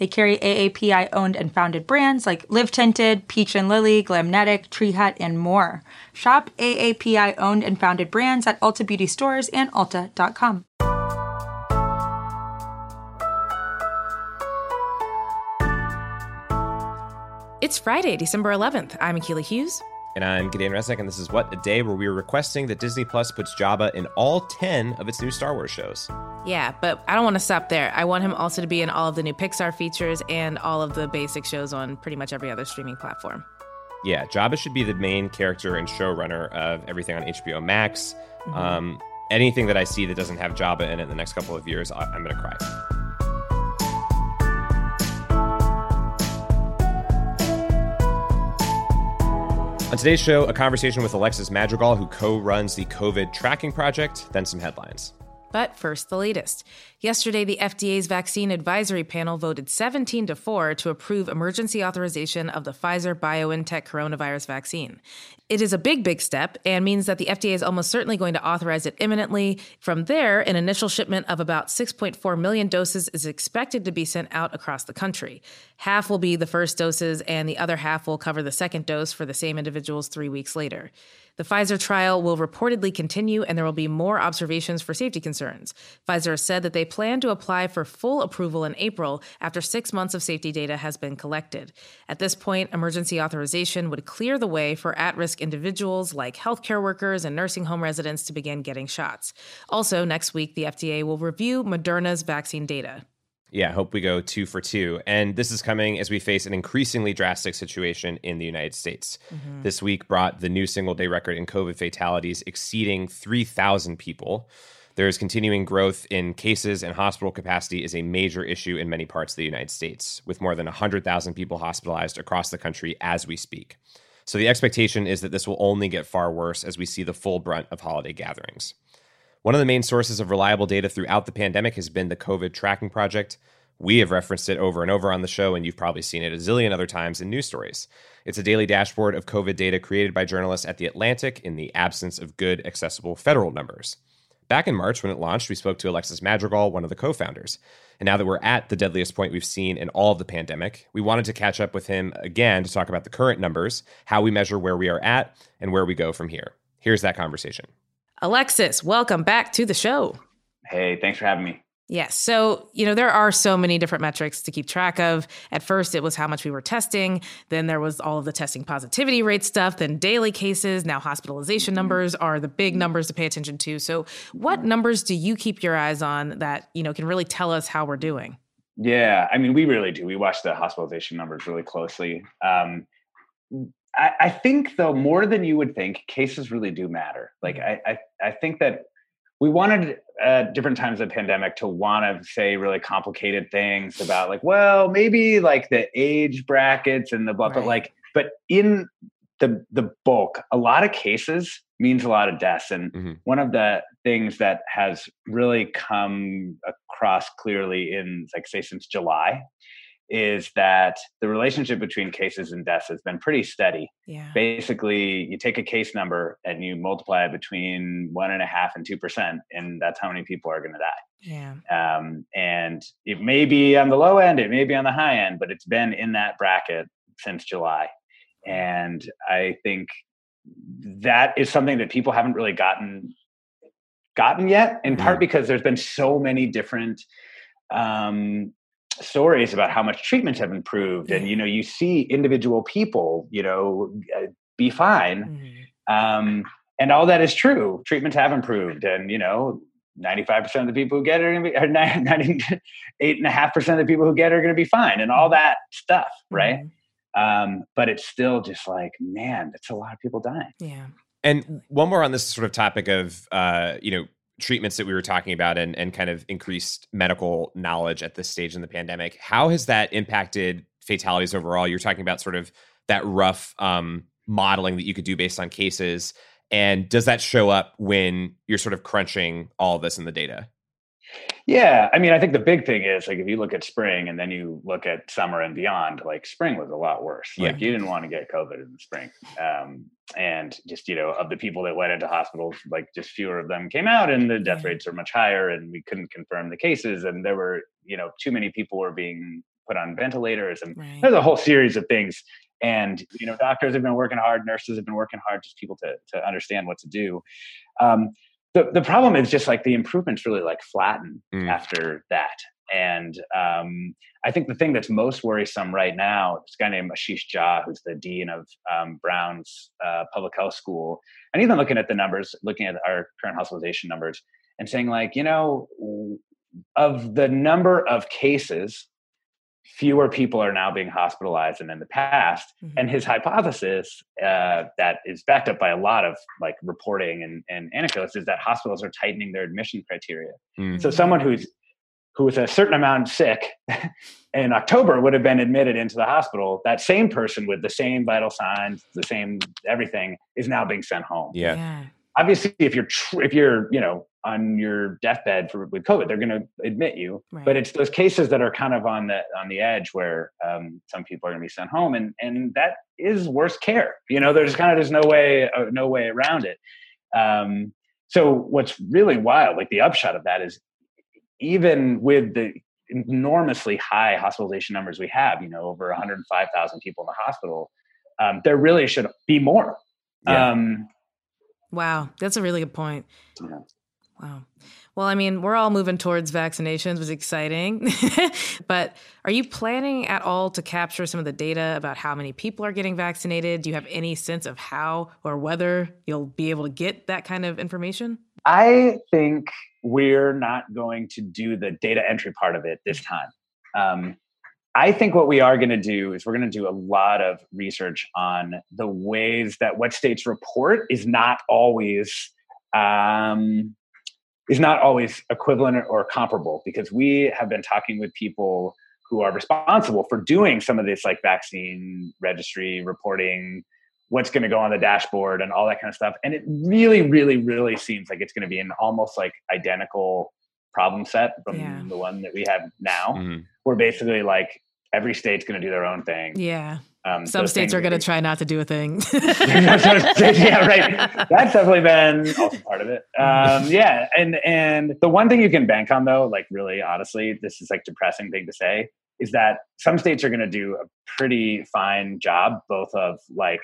They carry AAPI owned and founded brands like Live Tinted, Peach and Lily, Glamnetic, Tree Hut, and more. Shop AAPI owned and founded brands at Ulta Beauty stores and Ulta.com. It's Friday, December 11th. I'm Akila Hughes. And I'm Gideon Resnick, and this is What a Day, where we are requesting that Disney Plus puts Jabba in all 10 of its new Star Wars shows. Yeah, but I don't want to stop there. I want him also to be in all of the new Pixar features and all of the basic shows on pretty much every other streaming platform. Yeah, Jabba should be the main character and showrunner of everything on HBO Max. Mm-hmm. Um, anything that I see that doesn't have Jabba in it in the next couple of years, I'm going to cry. On today's show, a conversation with Alexis Madrigal, who co runs the COVID tracking project, then some headlines. But first, the latest. Yesterday, the FDA's vaccine advisory panel voted 17 to 4 to approve emergency authorization of the Pfizer BioNTech coronavirus vaccine. It is a big, big step and means that the FDA is almost certainly going to authorize it imminently. From there, an initial shipment of about 6.4 million doses is expected to be sent out across the country. Half will be the first doses, and the other half will cover the second dose for the same individuals three weeks later. The Pfizer trial will reportedly continue, and there will be more observations for safety concerns. Pfizer has said that they plan to apply for full approval in April after six months of safety data has been collected. At this point, emergency authorization would clear the way for at risk individuals like healthcare workers and nursing home residents to begin getting shots. Also, next week, the FDA will review Moderna's vaccine data. Yeah, hope we go two for two. And this is coming as we face an increasingly drastic situation in the United States. Mm-hmm. This week brought the new single day record in COVID fatalities exceeding 3,000 people. There's continuing growth in cases, and hospital capacity is a major issue in many parts of the United States, with more than 100,000 people hospitalized across the country as we speak. So the expectation is that this will only get far worse as we see the full brunt of holiday gatherings. One of the main sources of reliable data throughout the pandemic has been the COVID tracking project. We have referenced it over and over on the show, and you've probably seen it a zillion other times in news stories. It's a daily dashboard of COVID data created by journalists at The Atlantic in the absence of good, accessible federal numbers. Back in March, when it launched, we spoke to Alexis Madrigal, one of the co founders. And now that we're at the deadliest point we've seen in all of the pandemic, we wanted to catch up with him again to talk about the current numbers, how we measure where we are at, and where we go from here. Here's that conversation. Alexis, welcome back to the show. Hey, thanks for having me. Yes. So, you know, there are so many different metrics to keep track of. At first, it was how much we were testing. Then there was all of the testing positivity rate stuff, then daily cases. Now, hospitalization numbers are the big numbers to pay attention to. So, what numbers do you keep your eyes on that, you know, can really tell us how we're doing? Yeah. I mean, we really do. We watch the hospitalization numbers really closely. Um, I, I, think though more than you would think, cases really do matter. Like mm-hmm. I, I, I think that we wanted at different times of the pandemic to want to say really complicated things about like, well, maybe like the age brackets and the blah, right. but like, but in the the bulk, a lot of cases means a lot of deaths. And mm-hmm. one of the things that has really come across clearly in like say since July is that the relationship between cases and deaths has been pretty steady. Yeah. Basically, you take a case number and you multiply it between one and a half and two percent, and that's how many people are going to die. Yeah. Um, and it may be on the low end, it may be on the high end, but it's been in that bracket since July. And I think that is something that people haven't really gotten gotten yet, in part because there's been so many different um, stories about how much treatments have improved and you know you see individual people you know uh, be fine mm-hmm. um, and all that is true treatments have improved and you know 95% of the people who get it are going to be or 98.5% of the people who get it are going to be fine and all mm-hmm. that stuff right mm-hmm. um, but it's still just like man that's a lot of people dying yeah and one more on this sort of topic of uh, you know treatments that we were talking about and, and kind of increased medical knowledge at this stage in the pandemic how has that impacted fatalities overall you're talking about sort of that rough um, modeling that you could do based on cases? And does that show up when you're sort of crunching all this in the data? Yeah, I mean, I think the big thing is like if you look at spring and then you look at summer and beyond, like spring was a lot worse. Like you didn't want to get COVID in the spring, um, and just you know of the people that went into hospitals, like just fewer of them came out, and the death rates are much higher, and we couldn't confirm the cases, and there were you know too many people were being put on ventilators, and right. there's a whole series of things. And you know, doctors have been working hard, nurses have been working hard, just people to to understand what to do. Um, the, the problem is just like the improvements really like flatten mm. after that and um, I think the thing that's most worrisome right now, this guy named Ashish Jha, who's the dean of um, Brown's uh, public health school, and even looking at the numbers, looking at our current hospitalization numbers, and saying like, you know, of the number of cases fewer people are now being hospitalized than in the past mm-hmm. and his hypothesis uh, that is backed up by a lot of like reporting and, and anecdotes is that hospitals are tightening their admission criteria mm-hmm. so someone who's who was a certain amount sick in october would have been admitted into the hospital that same person with the same vital signs the same everything is now being sent home yeah, yeah. obviously if you're tr- if you're you know on your deathbed for with COVID, they're going to admit you. Right. But it's those cases that are kind of on the on the edge where um, some people are going to be sent home, and and that is worse care. You know, there's kind of there's no way uh, no way around it. Um, so what's really wild, like the upshot of that, is even with the enormously high hospitalization numbers we have, you know, over 105,000 people in the hospital, um, there really should be more. Yeah. Um, wow, that's a really good point. Yeah. Wow. Well, I mean, we're all moving towards vaccinations, was exciting. but are you planning at all to capture some of the data about how many people are getting vaccinated? Do you have any sense of how or whether you'll be able to get that kind of information? I think we're not going to do the data entry part of it this time. Um, I think what we are going to do is we're going to do a lot of research on the ways that what states report is not always um, is not always equivalent or comparable because we have been talking with people who are responsible for doing some of this like vaccine registry reporting what's going to go on the dashboard and all that kind of stuff and it really really really seems like it's going to be an almost like identical problem set from yeah. the one that we have now mm-hmm. where basically like every state's going to do their own thing yeah um, Some states are going to try not to do a thing. yeah, right. That's definitely been also part of it. Um, yeah, and and the one thing you can bank on though, like really honestly, this is like depressing thing to say, is that some states are going to do a pretty fine job, both of like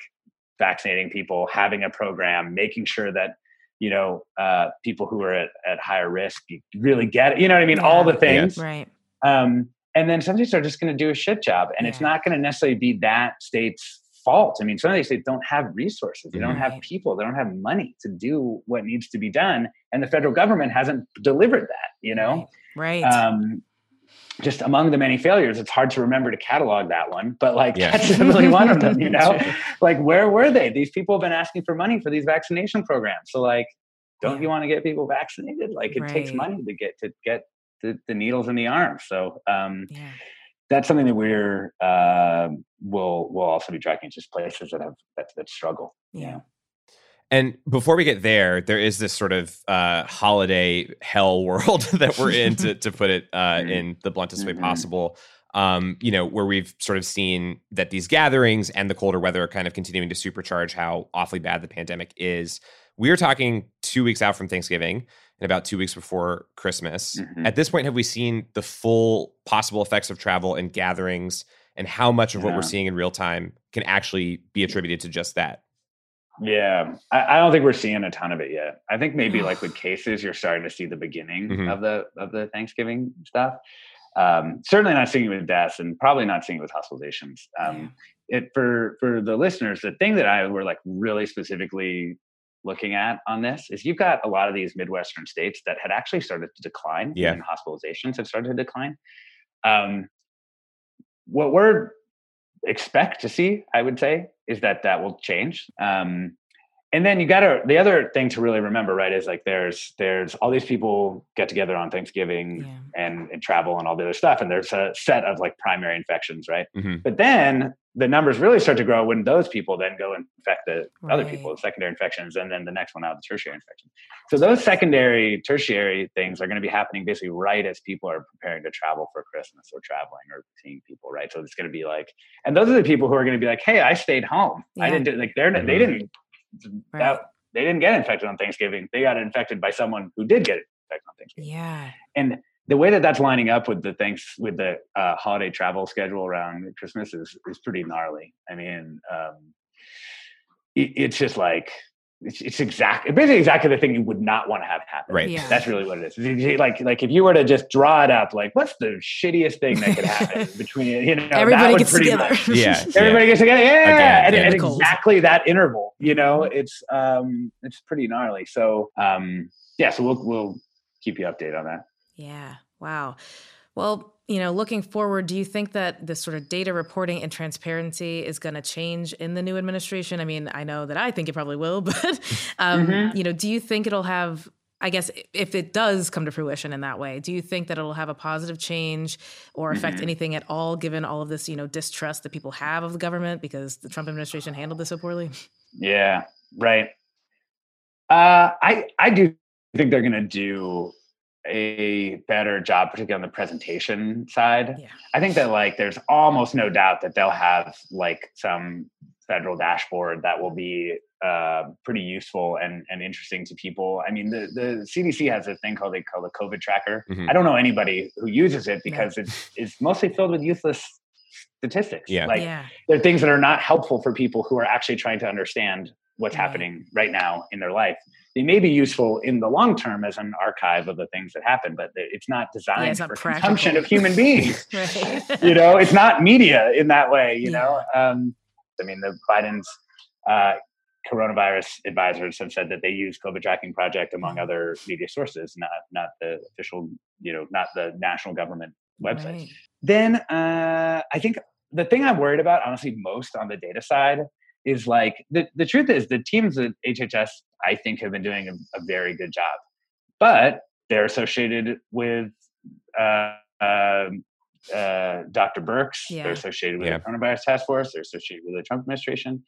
vaccinating people, having a program, making sure that you know uh, people who are at, at higher risk really get it. You know what I mean? Yeah. All the things, right? Um, and then some states are just going to do a shit job and yeah. it's not going to necessarily be that state's fault. I mean some of these states don't have resources. They don't have people. They don't have money to do what needs to be done and the federal government hasn't delivered that you know? Right, right. Um, just among the many failures it's hard to remember to catalog that one but like yeah. that's definitely one of them you know? Like where were they? These people have been asking for money for these vaccination programs. So like don't you want to get people vaccinated? Like it right. takes money to get to get the, the needles in the arm. So um, yeah. that's something that we're uh, will will also be tracking. Just places that have that, that struggle. Yeah. And before we get there, there is this sort of uh, holiday hell world that we're in, to, to put it uh, mm-hmm. in the bluntest mm-hmm. way possible. Um, you know, where we've sort of seen that these gatherings and the colder weather are kind of continuing to supercharge how awfully bad the pandemic is. We are talking two weeks out from Thanksgiving and about two weeks before Christmas. Mm-hmm. At this point, have we seen the full possible effects of travel and gatherings, and how much of yeah. what we're seeing in real time can actually be attributed to just that? Yeah, I, I, don't think we're seeing a ton of it yet. I think maybe like with cases, you're starting to see the beginning mm-hmm. of the of the Thanksgiving stuff. Um, certainly not seeing it with deaths, and probably not seeing it with hospitalizations. Um. It for for the listeners, the thing that I were like really specifically looking at on this is you've got a lot of these midwestern states that had actually started to decline yeah. and hospitalizations have started to decline um, what we're expect to see i would say is that that will change um, and then you got to the other thing to really remember right is like there's there's all these people get together on thanksgiving yeah. and, and travel and all the other stuff and there's a set of like primary infections right mm-hmm. but then the numbers really start to grow when those people then go and infect the right. other people the secondary infections and then the next one out the tertiary infection so those secondary tertiary things are going to be happening basically right as people are preparing to travel for christmas or traveling or seeing people right so it's going to be like and those are the people who are going to be like hey i stayed home yeah. i didn't do like they're mm-hmm. they didn't right. that they didn't get infected on Thanksgiving. They got infected by someone who did get infected on Thanksgiving. Yeah. And the way that that's lining up with the things with the uh, holiday travel schedule around Christmas is is pretty gnarly. I mean, um, it, it's just like it's, it's exactly basically exactly the thing you would not want to have happen. Right. Yeah. That's really what it is. Like like if you were to just draw it up, like what's the shittiest thing that could happen between you know everybody gets together. Much, yeah. Everybody yeah. gets together. Yeah. Again, and, and exactly that interval. You know, it's um it's pretty gnarly. So um yeah, so we'll we'll keep you updated on that. Yeah. Wow. Well, you know, looking forward, do you think that this sort of data reporting and transparency is going to change in the new administration? I mean, I know that I think it probably will, but um, mm-hmm. you know, do you think it'll have? I guess if it does come to fruition in that way, do you think that it'll have a positive change or affect mm-hmm. anything at all, given all of this, you know, distrust that people have of the government because the Trump administration handled this so poorly? Yeah, right. Uh, I I do think they're going to do a better job, particularly on the presentation side. Yeah. I think that like there's almost no doubt that they'll have like some federal dashboard that will be uh, pretty useful and, and interesting to people. I mean, the, the CDC has a thing called they call the COVID tracker. Mm-hmm. I don't know anybody who uses it because it's it's mostly filled with useless statistics. Yeah. Like yeah. there are things that are not helpful for people who are actually trying to understand what's happening right now in their life they may be useful in the long term as an archive of the things that happen, but it's not designed yeah, it's not for practical. consumption of human beings. you know, it's not media in that way. You yeah. know, um, I mean, the Biden's uh, coronavirus advisors have said that they use COVID tracking project among other media sources, not not the official, you know, not the national government website. Right. Then uh, I think the thing I'm worried about, honestly, most on the data side is like the, the truth is the teams at HHS I think have been doing a, a very good job, but they're associated with uh, uh, uh, Dr. Birx. Yeah. They're associated with yeah. the coronavirus task force. They're associated with the Trump administration,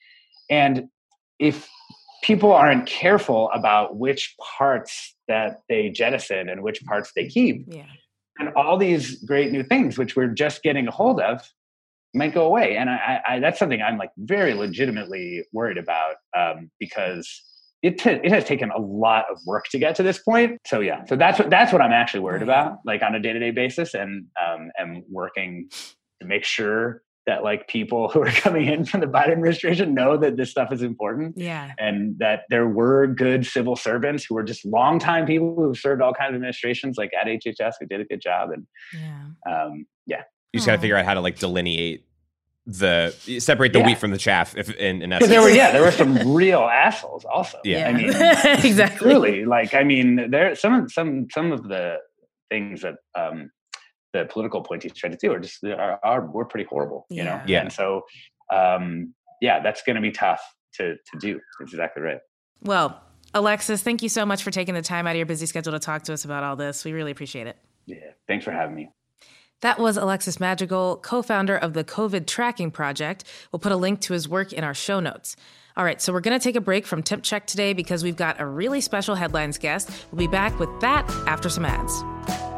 and if people aren't careful about which parts that they jettison and which parts they keep, yeah. and all these great new things which we're just getting a hold of might go away. And I, I, that's something I'm like very legitimately worried about um, because it t- it has taken a lot of work to get to this point. So yeah, so that's what that's what I'm actually worried about, like on a day to day basis, and um, am working to make sure that like people who are coming in from the Biden administration know that this stuff is important. Yeah. And that there were good civil servants who were just longtime people who served all kinds of administrations, like at HHS, who did a good job. And yeah, um, yeah you just got to figure out how to like delineate the separate the yeah. wheat from the chaff. If in, in essence, there were yeah, there were some real assholes also. Yeah, I mean, exactly. Truly, like I mean, there some of some some of the things that um, the political appointees try to do are just are, are were pretty horrible. You yeah. know, yeah. And so, um, yeah, that's going to be tough to to do. That's exactly right. Well, Alexis, thank you so much for taking the time out of your busy schedule to talk to us about all this. We really appreciate it. Yeah, thanks for having me. That was Alexis Madrigal, co founder of the COVID Tracking Project. We'll put a link to his work in our show notes. All right, so we're going to take a break from Temp Check today because we've got a really special headlines guest. We'll be back with that after some ads.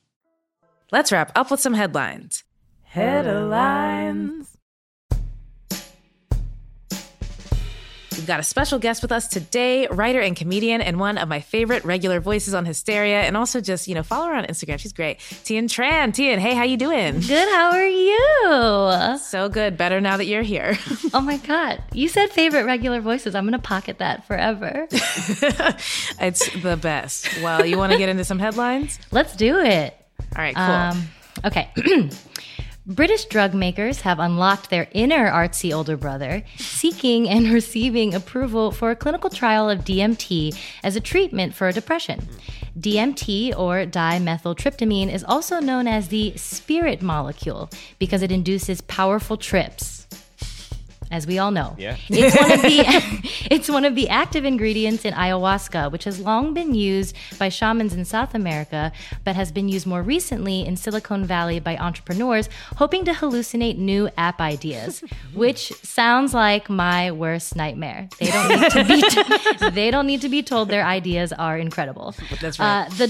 Let's wrap up with some headlines. Headlines. We've got a special guest with us today, writer and comedian, and one of my favorite regular voices on Hysteria, and also just you know follow her on Instagram. She's great. Tien Tran. Tien, hey, how you doing? Good. How are you? So good. Better now that you're here. Oh my God. You said favorite regular voices. I'm going to pocket that forever. it's the best. Well, you want to get into some headlines? Let's do it. All right, cool. Um, okay. British drug makers have unlocked their inner artsy older brother, seeking and receiving approval for a clinical trial of DMT as a treatment for depression. DMT, or dimethyltryptamine, is also known as the spirit molecule because it induces powerful trips. As we all know, Yeah. it's one of the it's one of the active ingredients in ayahuasca, which has long been used by shamans in South America, but has been used more recently in Silicon Valley by entrepreneurs hoping to hallucinate new app ideas, which sounds like my worst nightmare. They don't need to be they don't need to be told their ideas are incredible. That's right. Uh, the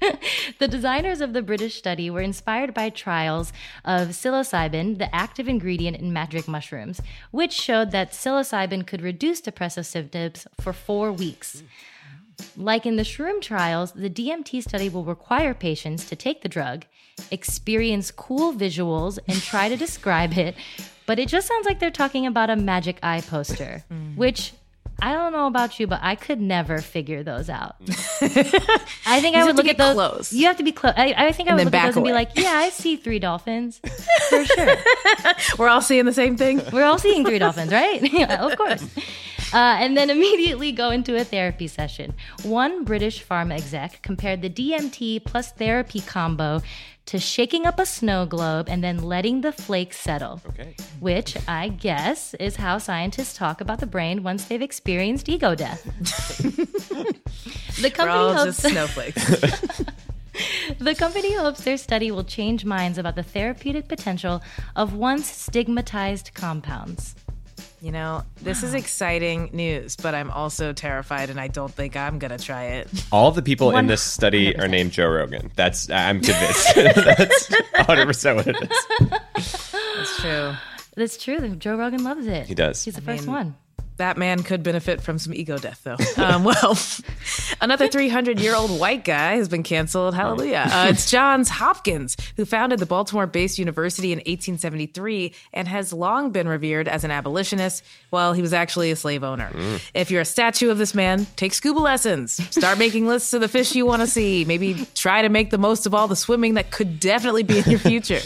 the designers of the British study were inspired by trials of psilocybin, the active ingredient in magic mushrooms, which showed that psilocybin could reduce depressive symptoms for four weeks. Like in the shroom trials, the DMT study will require patients to take the drug, experience cool visuals, and try to describe it. But it just sounds like they're talking about a magic eye poster, mm. which I don't know about you, but I could never figure those out. Mm. I think I would look at those. close. You have to be close. I, I think I And would look at back those and be like, "Yeah, I see three dolphins for sure." We're all seeing the same thing. We're all seeing three dolphins, right? yeah, of course. Uh, and then immediately go into a therapy session. One British pharma exec compared the DMT plus therapy combo to shaking up a snow globe and then letting the flakes settle. Okay. Which I guess is how scientists talk about the brain once they've experienced ego death. the We're company all hopes just snowflakes. the company hopes their study will change minds about the therapeutic potential of once stigmatized compounds. You know, this is exciting news, but I'm also terrified, and I don't think I'm gonna try it. All the people in this study are named Joe Rogan. That's I'm convinced. That's 100 percent what it is. That's true. That's true. Joe Rogan loves it. He does. He's the I first mean, one. That man could benefit from some ego death, though. Um, well, another 300 year old white guy has been canceled. Hallelujah. Uh, it's Johns Hopkins, who founded the Baltimore based university in 1873 and has long been revered as an abolitionist. Well, he was actually a slave owner. If you're a statue of this man, take scuba lessons. Start making lists of the fish you want to see. Maybe try to make the most of all the swimming that could definitely be in your future.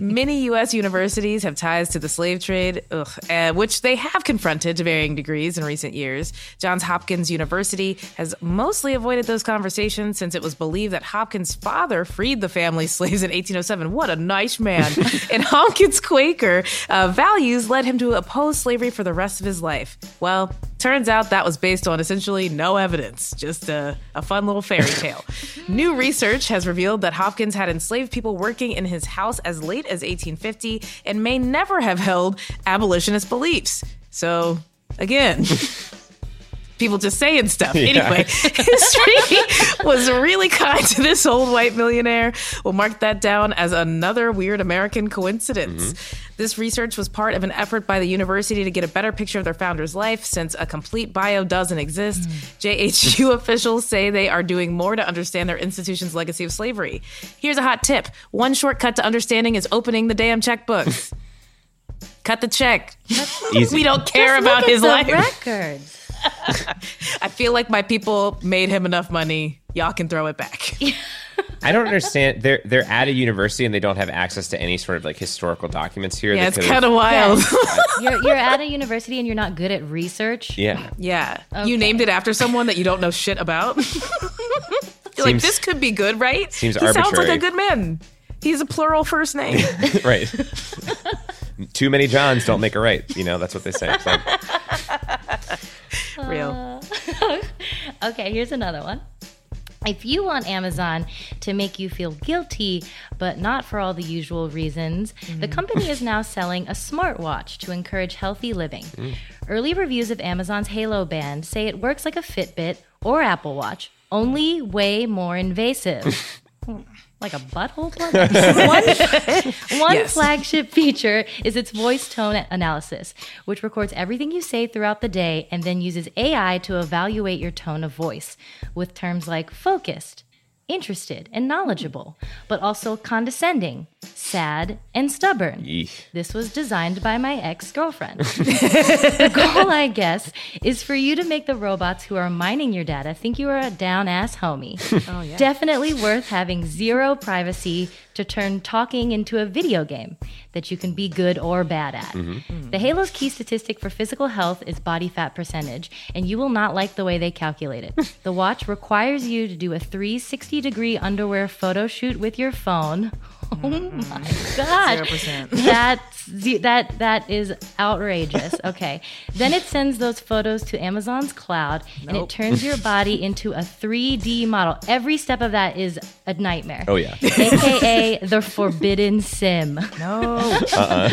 Many U.S. universities have ties to the slave trade, ugh, uh, which they have confronted to varying degrees in recent years. Johns Hopkins University has mostly avoided those conversations since it was believed that Hopkins' father freed the family's slaves in 1807. What a nice man. and Hopkins' Quaker uh, values led him to oppose slavery for the rest of his life. Well, turns out that was based on essentially no evidence, just a, a fun little fairy tale. New research has revealed that Hopkins had enslaved people working in his house as late as 1850 and may never have held abolitionist beliefs. So, again, people just saying stuff. Anyway, history was really kind to this old white millionaire. We'll mark that down as another weird American coincidence. Mm-hmm. This research was part of an effort by the university to get a better picture of their founder's life since a complete bio doesn't exist. Mm. JHU officials say they are doing more to understand their institution's legacy of slavery. Here's a hot tip one shortcut to understanding is opening the damn checkbooks. Cut the check. Easy. We don't care Just about look at his the life. records. I feel like my people made him enough money. Y'all can throw it back. I don't understand. They're they're at a university and they don't have access to any sort of like historical documents here. Yeah, it's kind of wild. You're, you're at a university and you're not good at research. Yeah. yeah. Okay. You named it after someone that you don't know shit about. You're like, this could be good, right? seems he sounds like a good man. He's a plural first name. right. Too many Johns don't make a right. You know, that's what they say. So, Real. Okay, here's another one. If you want Amazon to make you feel guilty, but not for all the usual reasons, the mm. company is now selling a smartwatch to encourage healthy living. Mm. Early reviews of Amazon's Halo Band say it works like a Fitbit or Apple Watch, only way more invasive. like a butthole plug? one one Yes. flagship feature is its voice tone analysis, which records everything you say throughout the day and then uses AI to evaluate your tone of voice with terms like focused, interested, and knowledgeable, but also condescending, sad, and stubborn. eesh. This was designed by my ex girlfriend. the goal, I guess, is for you to make the robots who are mining your data think you are a down ass homie. Oh, yeah. Definitely worth having zero privacy to turn talking into a video game that you can be good or bad at. Mm-hmm. Mm. The Halo's key statistic for physical health is body fat percentage, and you will not like the way they calculate it. the watch requires you to do a 360 degree underwear photo shoot with your phone. Oh mm-hmm. my god. 0%. That's that that is outrageous. Okay. Then it sends those photos to Amazon's cloud and it turns your body into a 3D model. Every step of that is a nightmare. Oh yeah. AKA the forbidden sim. No. Uh-uh.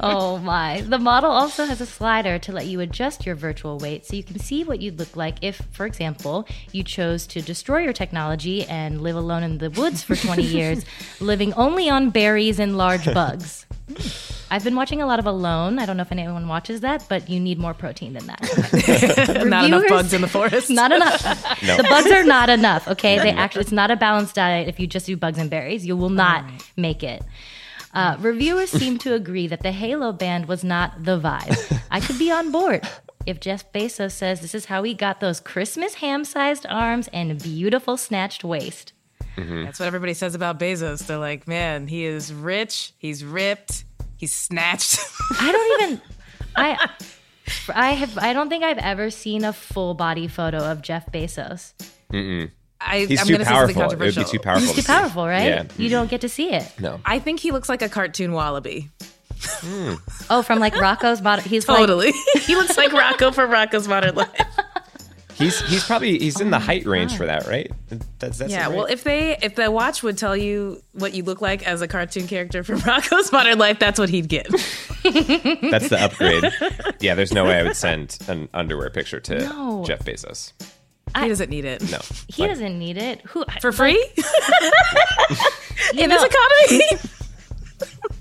Oh my. The model also has a slider to let you adjust your virtual weight so you can see what you'd look like if, for example, you chose to destroy your technology and live alone in the woods for 20 years, living only on berries and large bugs. I've been watching a lot of Alone. I don't know if anyone watches that, but you need more protein than that. Not enough bugs in the forest. Not enough. No. The bugs are not enough. Okay, they actually it's not a balanced diet. If you just do bugs and berries, you will not make it. Uh, reviewers seem to agree that the Halo band was not the vibe. I could be on board if Jeff Bezos says this is how he got those Christmas ham-sized arms and beautiful snatched waist. Mm-hmm. That's what everybody says about Bezos. They're like, man, he is rich, he's ripped, he's snatched. I don't even. I. I have. I don't think I've ever seen a full body photo of Jeff Bezos. I, He's I'm too going to say something powerful. It would be controversial. too powerful. It's too see. powerful, right? Yeah. You don't get to see it. No. I think he looks like a cartoon wallaby. Hmm. Oh, from like Rocco's bottom. He's like Totally. he looks like Rocko from Rocko's Modern Life. He's he's probably he's in the oh height range for that, right? That's that's Yeah, right? well, if they if the watch would tell you what you look like as a cartoon character from Rocko's Modern Life, that's what he'd get. that's the upgrade. yeah, there's no way I would send an underwear picture to No. Jeff Bezos. he doesn't need it. No. he doesn't need it. Who For free? you In know, this economy?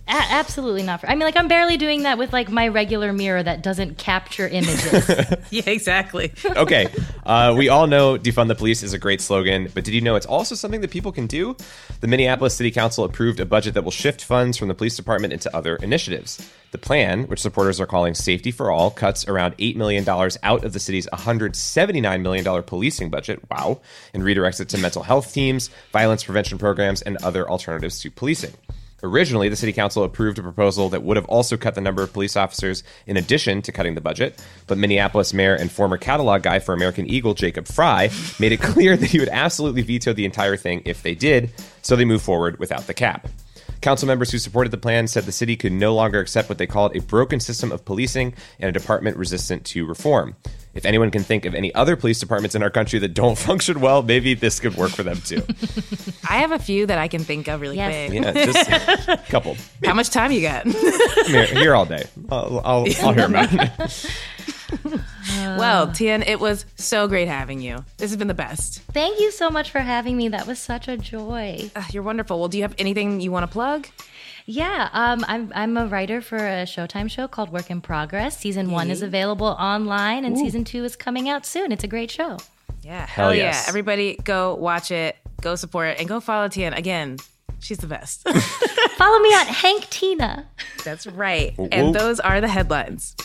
A- absolutely not. For, I mean, like I'm barely doing that with like my regular mirror that doesn't capture images. Yeah, exactly. okay, uh, we all know defund the police is a great slogan, but did you know it's also something that people can do? The Minneapolis City Council approved a budget that will shift funds from the police department into other initiatives. The plan, which supporters are calling Safety for All, cuts around $8 million out of the city's $179 million policing budget, wow, and redirects it to mental health teams, violence prevention programs, and other alternatives to policing. Originally, the city council approved a proposal that would have also cut the number of police officers in addition to cutting the budget. But Minneapolis mayor and former catalog guy for American Eagle, Jacob Frey, made it clear that he would absolutely veto the entire thing if they did, so they moved forward without the cap. Council members who supported the plan said the city could no longer accept what they called a broken system of policing and a department resistant to reform. If anyone can think of any other police departments in our country that don't function well, maybe this could work for them too. I have a few that I can think of really Yes. quick. Yeah, just a couple. How much time you got? I'm here, here all day. I'll, I'll, I'll hear about it. well, Tien, it was so great having you. This has been the best. Thank you so much for having me. That was such a joy. Uh, you're wonderful. Well, do you have anything you want to plug? Yeah, um, I'm I'm a writer for a Showtime show called Work in Progress. Season one is available online, and season two is coming out soon. It's a great show. Yeah, Hell hell, yes. yeah. Everybody go watch it, go support it, and go follow Tien. Again, she's the best. Follow me on Hank Tina. That's right. whoop. And those are the headlines.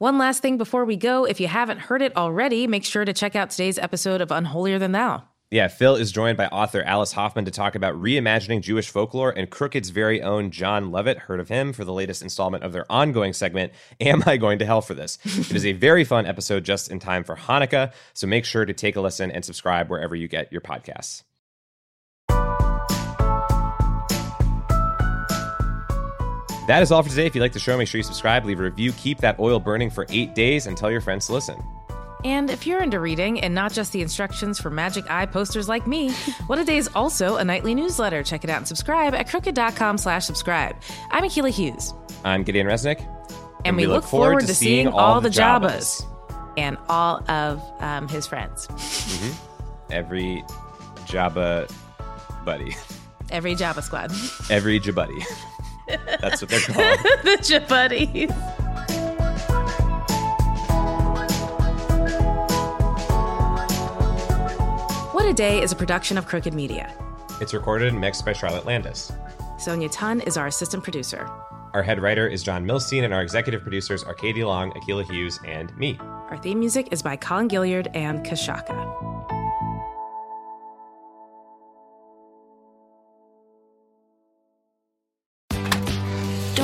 One last thing before we go if you haven't heard it already, make sure to check out today's episode of Unholier Than Thou. Yeah, Phil is joined by author Alice Hoffman to talk about reimagining Jewish folklore and Crooked's very own John Levitt. Heard of him for the latest installment of their ongoing segment, Am I Going to Hell for This? it is a very fun episode just in time for Hanukkah, so make sure to take a listen and subscribe wherever you get your podcasts. That is all for today. If you like the show, make sure you subscribe, leave a review, keep that oil burning for eight days, and tell your friends to listen. And if you're into reading and not just the instructions for magic eye posters like me, What a Day is also a nightly newsletter. Check it out and subscribe at crooked.com slash subscribe. I'm Akila Hughes. I'm Gideon Resnick. And, we, look forward, to seeing all the Jabbas and all of um, his friends. Every Jabba buddy. Every Jabba squad. Every Jabuddy. That's what they're called. the Jabuddies. What a Day is a production of Crooked Media. It's recorded and mixed by Charlotte Landes. Sonia Tun is our assistant producer. Our head writer is John Milstein, and our executive producers are Katie Long, Akila Hughes, and me. Our theme music is by Colin Gilliard and Kashaka.